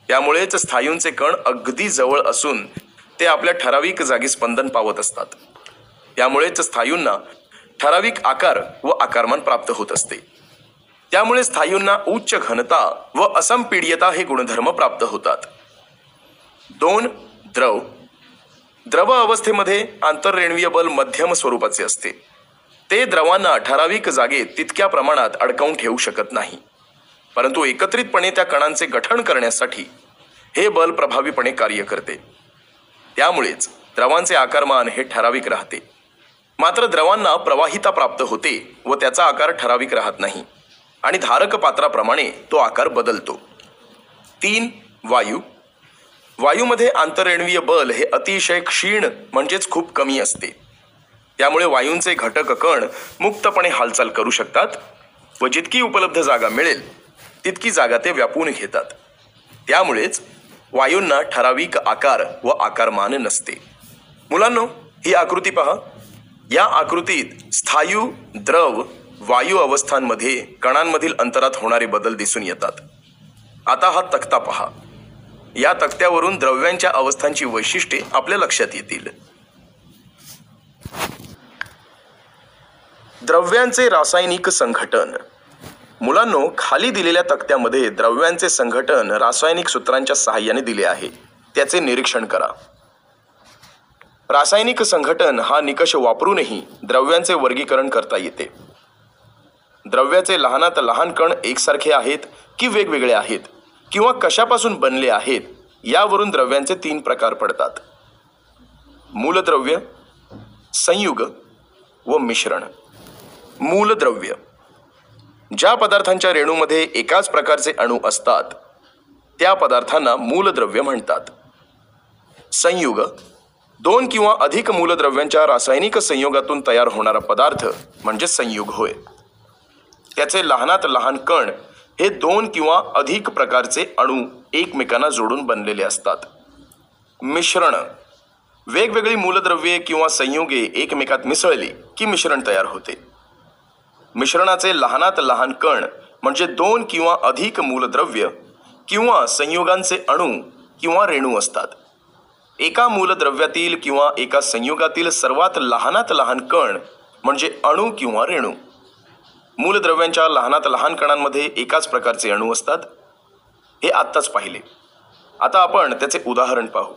त्यामुळेच स्थायूंचे कण अगदी जवळ असून ते आपल्या ठराविक जागी स्पंदन पावत असतात. त्यामुळेच स्थायूंना ठराविक आकार व आकारमान प्राप्त होत असते. त्यामुळे स्थायूंना उच्च घनता व असंपीड्यता हे गुणधर्म प्राप्त होतात. दोन द्रव. द्रव अवस्थेमध्ये आंतररेणवीय बल मध्यम स्वरूपाचे असते. ते द्रवांना ठराविक जागेत तितक्या प्रमाणात अडकावून ठेवू शकत नाही. परंतु एकत्रितपणे त्या कणांचे गठन करण्यासाठी हे बल प्रभावीपणे कार्य करते. त्यामुळेच द्रवांचे आकारमान हे ठराविक राहते. मात्र द्रवांना प्रवाहिता प्राप्त होते व त्याचा आकार ठराविक राहत नाही आणि धारक पात्राप्रमाणे तो आकार बदलतो. तीन वायू. वायूमध्ये आंतररेणवीय बल हे अतिशय क्षीण म्हणजेच खूप कमी असते. त्यामुळे वायूंचे घटक कण मुक्तपणे हालचाल करू शकतात व जितकी उपलब्ध जागा मिळेल तितकी जागा ते व्यापून घेतात. त्यामुळेच वायूंना ठराविक आकार व आकारमान नसते. मुलांनो ही आकृती पहा. या आकृतीत स्थायू द्रव वायू अवस्थांमध्ये कणांमधील अंतरात होणारे बदल दिसून येतात. आता हा तक्ता पहा. या तक्त्यावरून द्रव्यांच्या अवस्थांची वैशिष्ट्ये आपल्या लक्षात येतील. द्रव्यांचे रासायनिक संघटन. मुलांनो खाली दिलेल्या तक्त्यामध्ये द्रव्यांचे संघटन रासायनिक सूत्रांच्या सहाय्याने दिले आहे. त्याचे निरीक्षण करा. रासायनिक संघटन हा निकष वापरूनही द्रव्यांचे वर्गीकरण करता येते. द्रव्याचे लहानात लहान कण एकसारखे आहेत की वेगवेगळे आहेत किंवा कशापासून बनले आहेत यावरून द्रव्यांचे तीन प्रकार पडतात. मूलद्रव्य संयुग व मिश्रण. मूलद्रव्य. ज्या पदार्थांच्या रेणूमध्ये एकाच प्रकारचे अणू असतात त्या पदार्थांना मूलद्रव्य म्हणतात. संयुग. दोन किंवा अधिक मूलद्रव्यांच्या रासायनिक संयोगातून तयार होणारा पदार्थ म्हणजे संयुग होय. त्याचे लहानात लहान कण हे दोन किंवा अधिक प्रकारचे अणू एकमेकांना जोडून बनलेले असतात. मिश्रण. वेगवेगळी मूलद्रव्ये किंवा संयुगे एकमेकात मिसळली की मिश्रण तयार होते. मिश्रणाचे लहानात लहान कण म्हणजे दोन किंवा अधिक मूलद्रव्य किंवा संयुगांचे अणू किंवा रेणू असतात. एका मूलद्रव्यातील किंवा एका संयुगातील सर्वात लहानात लहान कण म्हणजे अणू किंवा रेणू. मूलद्रव्यांच्या लहानात लहान कणांमध्ये एकाच प्रकारचे अणू असतात. हे आत्ताच पाहिले. आता आपण त्याचे उदाहरण पाहू.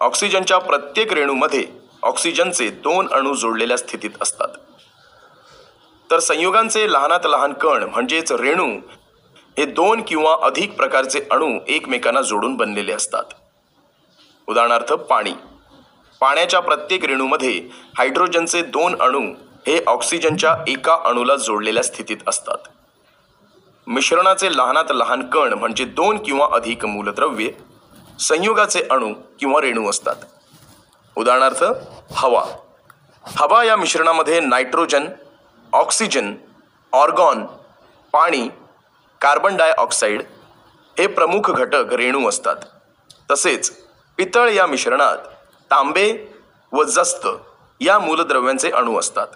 ऑक्सिजनच्या प्रत्येक रेणूमध्ये ऑक्सिजनचे दोन अणू जोडलेल्या स्थितीत असतात. तर संयुगांचे लहानात लहान कण म्हणजेच रेणू हे दोन किंवा अधिक प्रकारचे अणू एकमेकांना जोडून बनलेले असतात. उदाहरणार्थ पाणी. पाण्याच्या प्रत्येक रेणूमध्ये हायड्रोजनचे दोन अणू हे ऑक्सिजनच्या एका अणूला जोडलेल्या स्थितीत असतात. मिश्रणाचे लहानात लहान कण म्हणजे दोन किंवा अधिक मूलद्रव्ये संयुगाचे अणू किंवा रेणू असतात. उदाहरणार्थ हवा. हवा या मिश्रणामध्ये नायट्रोजन ऑक्सिजन ऑर्गॉन पाणी कार्बन डायऑक्साईड हे प्रमुख घटक रेणू असतात. तसेच पितळ या मिश्रणात तांबे व जस्त या मूलद्रव्यांचे अणू असतात.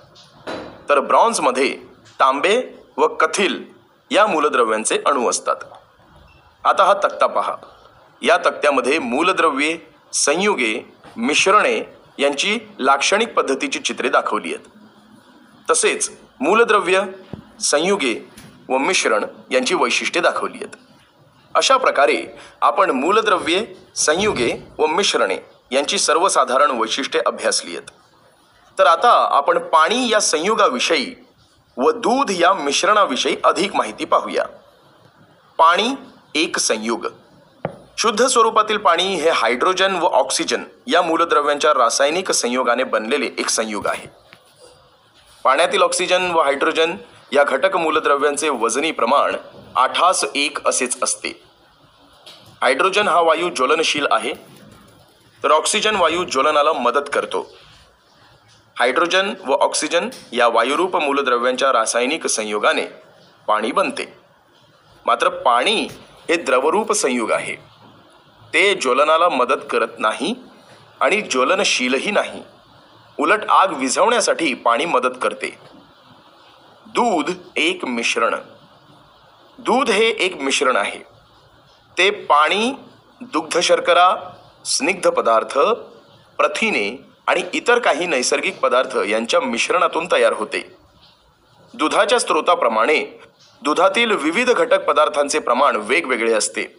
तर ब्रॉन्झमध्ये तांबे व कथिल या मूलद्रव्यांचे अणू असतात. आता हा तक्ता पहा. या तक्त्यामध्ये मूलद्रव्ये संयुगे मिश्रणे यांची लाक्षणिक पद्धतीची चित्रे दाखवली आहेत. तसेच मूलद्रव्य संयुगे व मिश्रण यांची वैशिष्ट्ये दाखवली आहेत. अशा प्रकारे आपण मूलद्रव्ये संयुगे व मिश्रणे यांची सर्वसाधारण वैशिष्ट्ये अभ्यासली आहेत. तर आता आपण पाणी या संयुगाविषयी व दूध या मिश्रणाविषयी अधिक माहिती पाहूया. पाणी एक संयुग. शुद्ध स्वरूपातील पाणी हे हायड्रोजन व ऑक्सिजन या मूलद्रव्यांच्या रासायनिक संयोगाने बनलेले एक संयुग आहे. पाण्यातील ऑक्सिजन व हायड्रोजन या घटक मूलद्रव्यांचे वजनी प्रमाण आठास एक असेच असते. हायड्रोजन हा वायू ज्वलनशील आहे तर ऑक्सिजन वायू ज्वलनाला मदत करतो. हायड्रोजन व ऑक्सिजन या वायुरूप मूलद्रव्यांच्या रासायनिक संयोगाने पाणी बनते. मात्र पाणी हे द्रवरूप संयुग आहे. ते ज्वलनाला मदत करत नाही आणि ज्वलनशीलही नाही. उलट आग विझवण्यासाठी पाणी मदत करते. दूध एक मिश्रण. दूध हे एक मिश्रण आहे. ते पाणी दुग्ध शर्करा स्निग्ध पदार्थ प्रथिने आणि इतर काही नैसर्गिक पदार्थ यांच्या मिश्रणातून तयार होते. दुधाच्या स्रोताप्रमाणे दुधातील विविध घटक पदार्थांचे प्रमाण वेगवेगळे असते.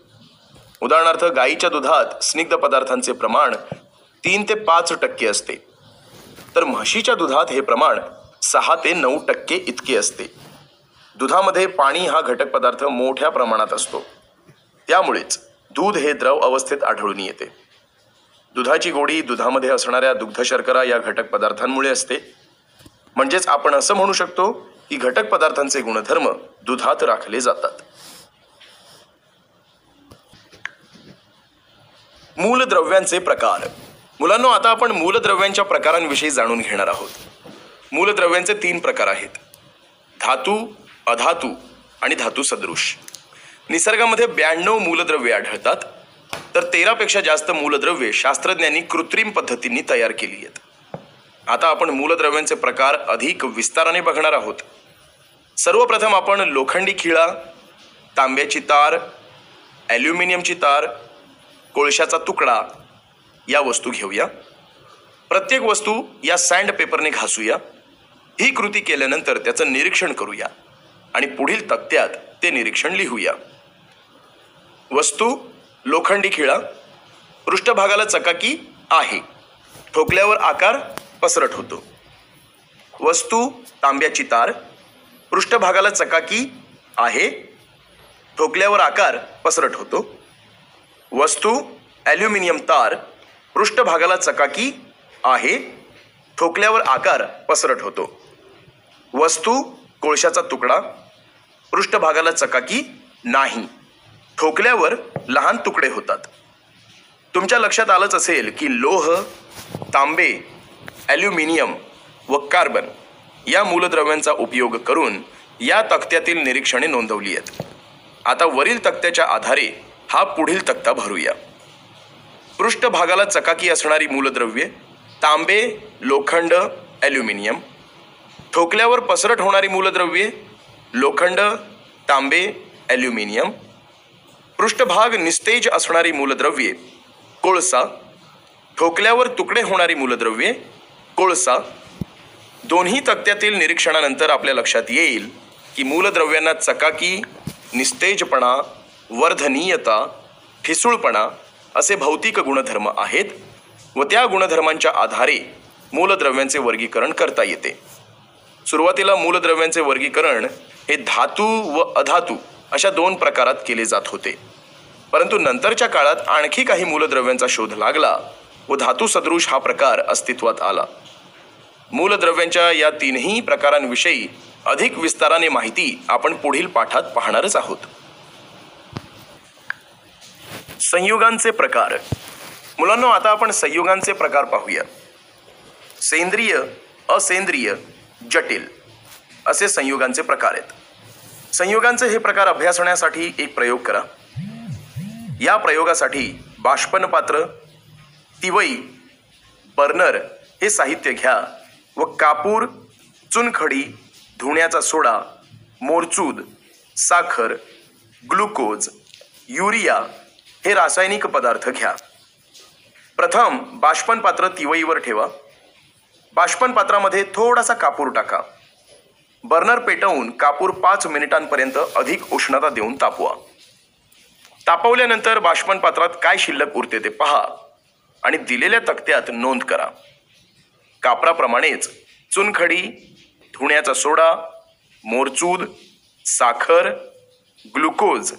उदाहरणार्थ गाईच्या दुधात स्निग्ध पदार्थांचे प्रमाण तीन ते पाच टक्के असते. तर म्हशीच्या दुधात हे प्रमाण सहा ते नऊ टक्के इतके असते. दुधामध्ये पाणी हा घटक पदार्थ मोठ्या प्रमाणात असतो. त्यामुळेच दूध हे द्रव अवस्थेत आढळून येते. दुधाची गोडी दुधामध्ये असणाऱ्या दुग्ध शर्करा या घटक पदार्थांमुळे असते. म्हणजेच आपण असं म्हणू शकतो की घटक पदार्थांचे गुणधर्म दुधात राखले जातात. मूलद्रव्यांचे प्रकार. मुलांनो आता आपण मूलद्रव्यांच्या प्रकारांविषयी जाणून घेणार आहोत. मूलद्रव्यांचे तीन प्रकार आहेत. धातू अधातू आणि धातू सदृश. निसर्गामध्ये ब्याण्णव मूलद्रव्ये आढळतात. तर तेरापेक्षा जास्त मूलद्रव्ये शास्त्रज्ञांनी कृत्रिम पद्धतींनी तयार केली आहेत. आता आपण मूलद्रव्यांचे प्रकार अधिक विस्ताराने बघणार आहोत. सर्वप्रथम आपण लोखंडी खिळा तांब्याची तार ॲल्युमिनियमची तार कोळशाचा तुकडा या वस्तू घेऊया. प्रत्येक वस्तू या सँड पेपरने घासूया. ही कृती केल्यानंतर त्याचं निरीक्षण करूया आणि पुढील तक्त्यात ते निरीक्षण लिहूया. वस्तू लोखंडी खिळा पृष्ठभागाला चकाकी आहे. ठोकल्यावर आकार पसरट होतो. वस्तू तांब्याची तार पृष्ठभागाला चकाकी आहे. ठोकल्यावर आकार पसरट होतो. वस्तू ॲल्युमिनियम तार पृष्ठभागाला चकाकी आहे. ठोकल्यावर आकार पसरट होतो. वस्तू कोळशाचा तुकडा. पृष्ठभागाला चकाकी नाही. ठोकल्यावर लहान तुकडे होतात. तुमच्या लक्षात आलंच असेल की लोह तांबे ॲल्युमिनियम व कार्बन या मूलद्रव्यांचा उपयोग करून या तक्त्यातील निरीक्षणे नोंदवली आहेत. आता वरील तक्त्याच्या आधारे हा पुढील तक्ता भरूया. पृष्ठभागाला चकाकी असणारी मूलद्रव्ये तांबे लोखंड ॲल्युमिनियम. ठोकल्यावर पसरट होणारी मूलद्रव्ये लोखंड तांबे ॲल्युमिनियम. पृष्ठभाग निस्तेज असणारी मूलद्रव्ये कोळसा. ठोकल्यावर तुकडे होणारी मूलद्रव्ये कोळसा. दोन्ही तक्त्यातील निरीक्षणानंतर आपल्या लक्षात येईल की मूलद्रव्यांना चकाकी निस्तेजपणा वर्धनीयता ठिसूळपणा असे भौतिक गुणधर्म आहेत व त्या गुणधर्मांच्या आधारे मूलद्रव्यांचे वर्गीकरण करता येते. सुरुवातीला मूलद्रव्यांचे वर्गीकरण हे धातू व अधातू अशा दोन प्रकारात केले जात होते. परंतु नंतरच्या काळात आणखी काही मूलद्रव्यांचा शोध लागला व धातू सदृश हा प्रकार अस्तित्वात आला. मूलद्रव्यांच्या या तीनही प्रकारांविषयी अधिक विस्ताराने माहिती आपण पुढील पाठात पाहणारच आहोत. संयुगांचे प्रकार. मुलांना आता आपण संयुगांचे प्रकार पाहूया. सेंद्रिय असेंद्रिय जटिल असे संयुगांचे प्रकार आहेत. संयुगांचे हे प्रकार अभ्यासण्यासाठी एक प्रयोग करा. या प्रयोगासाठी बाष्पन पात्र तिवई बर्नर हे साहित्य घ्या व कापूर चुनखडी धुण्याचा सोडा मोरचूद साखर ग्लुकोज युरिया हे रासायनिक पदार्थ घ्या. प्रथम बाष्पन पात्र तिवईवर ठेवा. बाष्पन पात्रामध्ये थोडासा कापूर टाका. बर्नर पेटवून कापूर पाच मिनिटांपर्यंत अधिक उष्णता देऊन तापवा. तापवल्यानंतर बाष्पन पात्रात काय शिल्लक उरते ते पहा आणि दिलेल्या तक्त्यात नोंद करा. कापराप्रमाणेच चुनखडी धुण्याचा सोडा मोरचूद साखर ग्लुकोज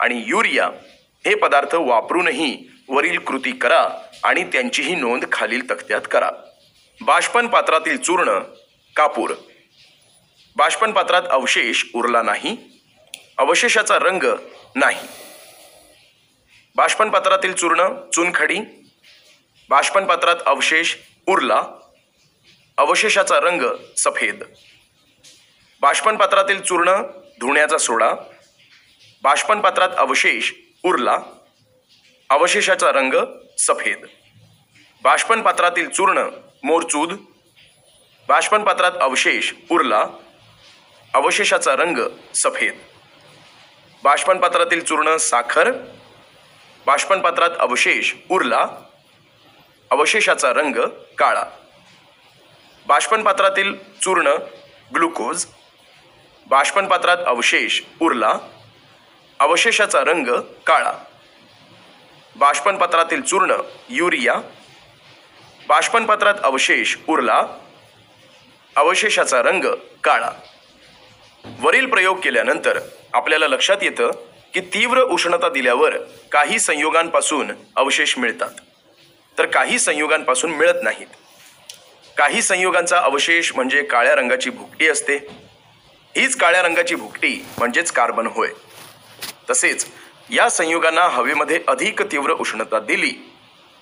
आणि युरिया हे पदार्थ वापरूनही वरील कृती करा आणि त्यांचीही नोंद खालील तक्त्यात करा. बाष्पन पात्रातील चूर्ण कापूर. बाष्पन पात्रात अवशेष उरला नाही अवशेषाचा रंग नाही. बाष्पन पात्रातील चूर्ण चुनखडी. बाष्पन पात्रात अवशेष उरला अवशेषाचा रंग सफेद. बाष्पन पात्रातील चूर्ण धुण्याचा सोडा. बाष्पन पात्रात अवशेष उरला. अवशेषाचा रंग सफेद. बाष्पन पात्रातील चूर्ण मोरचूद. बाष्पन पात्रात अवशेष उरला. अवशेषाचा रंग सफेद. बाष्पन पात्रातील चूर्ण साखर. बाष्पन पात्रात अवशेष उरला. अवशेषाचा रंग काळा. बाष्पन पात्रातील चूर्ण ग्लुकोज. बाष्पन पात्रात अवशेष उरला. अवशेषाचा रंग काळा. बाष्पनपत्रातील चूर्ण युरिया. बाष्पनपत्रात अवशेष उरला. अवशेषाचा रंग काळा. वरील प्रयोग केल्यानंतर आपल्याला लक्षात येतं की तीव्र उष्णता दिल्यावर काही संयोगांपासून अवशेष मिळतात. तर काही संयोगांपासून मिळत नाहीत. काही संयोगांचा अवशेष म्हणजे काळ्या रंगाची भुकटी असते. हीच काळ्या रंगाची भुकटी म्हणजेच कार्बन होय. तसेच या संयुगांना हवेमध्ये अधिक तीव्र उष्णता दिली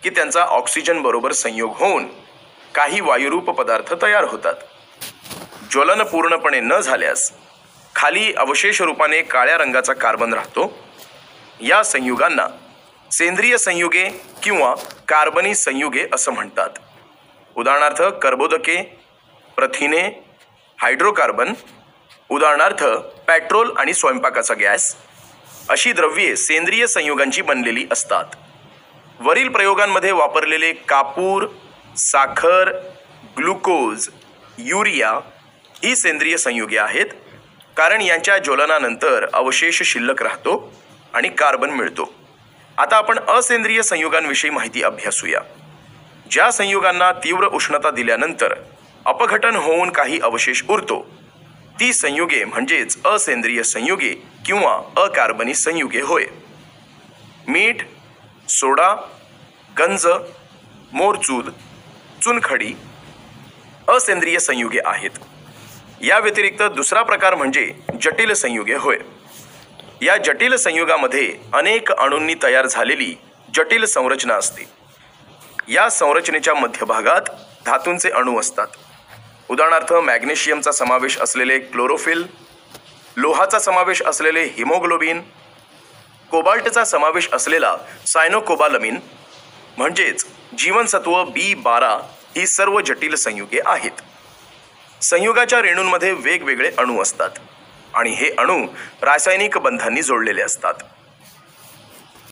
की त्यांचा ऑक्सिजन बरोबर संयोग होऊन काही वायुरूप पदार्थ तयार होतात. ज्वलन पूर्णपणे न झाल्यास खाली अवशेष रूपाने काळ्या रंगाचा कार्बन राहतो. या संयुगांना सेंद्रिय संयुगे किंवा कार्बनी संयुगे असं म्हणतात. उदाहरणार्थ कर्बोदके प्रथिने हायड्रोकार्बन उदाहरणार्थ पेट्रोल आणि स्वयंपाकाचा गॅस अशी द्रव्ये सेंद्रिय संयुगांची बनलेली असतात. वरील प्रयोगांमध्ये वापरलेले कापूर साखर ग्लुकोज युरिया ही सेंद्रिय संयुगे आहेत. कारण यांच्या ज्वलनानंतर अवशेष शिल्लक राहतो आणि कार्बन मिळतो. आता आपण असेंद्रिय संयुगांविषयी माहिती अभ्यासूया. ज्या संयुगांना तीव्र उष्णता दिल्यानंतर अपघटन होऊन काही अवशेष उरतो ती संयुगे म्हणजेच असेंद्रिय संयुगे किंवा अकार्बनी संयुगे होय. मीठ सोडा गंज मोरचूद चुनखडी असेंद्रिय संयुगे आहेत. या व्यतिरिक्त दुसरा प्रकार म्हणजे जटिल संयुगे होय. या जटिल संयुगामध्ये अनेक अणूंनी तयार झालेली जटिल संरचना असते. या संरचनेच्या मध्यभागात धातूंचे अणू असतात. उदाहरणार्थ मॅग्नेशियमचा समावेश असलेले क्लोरोफिल लोहाचा समावेश असलेले हिमोग्लोबिन कोबाल्टचा समावेश असलेला सायनोकोबालमिन म्हणजेच जीवनसत्व बी बारा ही सर्व जटिल संयुगे आहेत. संयुगाच्या रेणूंमध्ये वेगवेगळे अणू असतात आणि हे अणू रासायनिक बंधांनी जोडलेले असतात.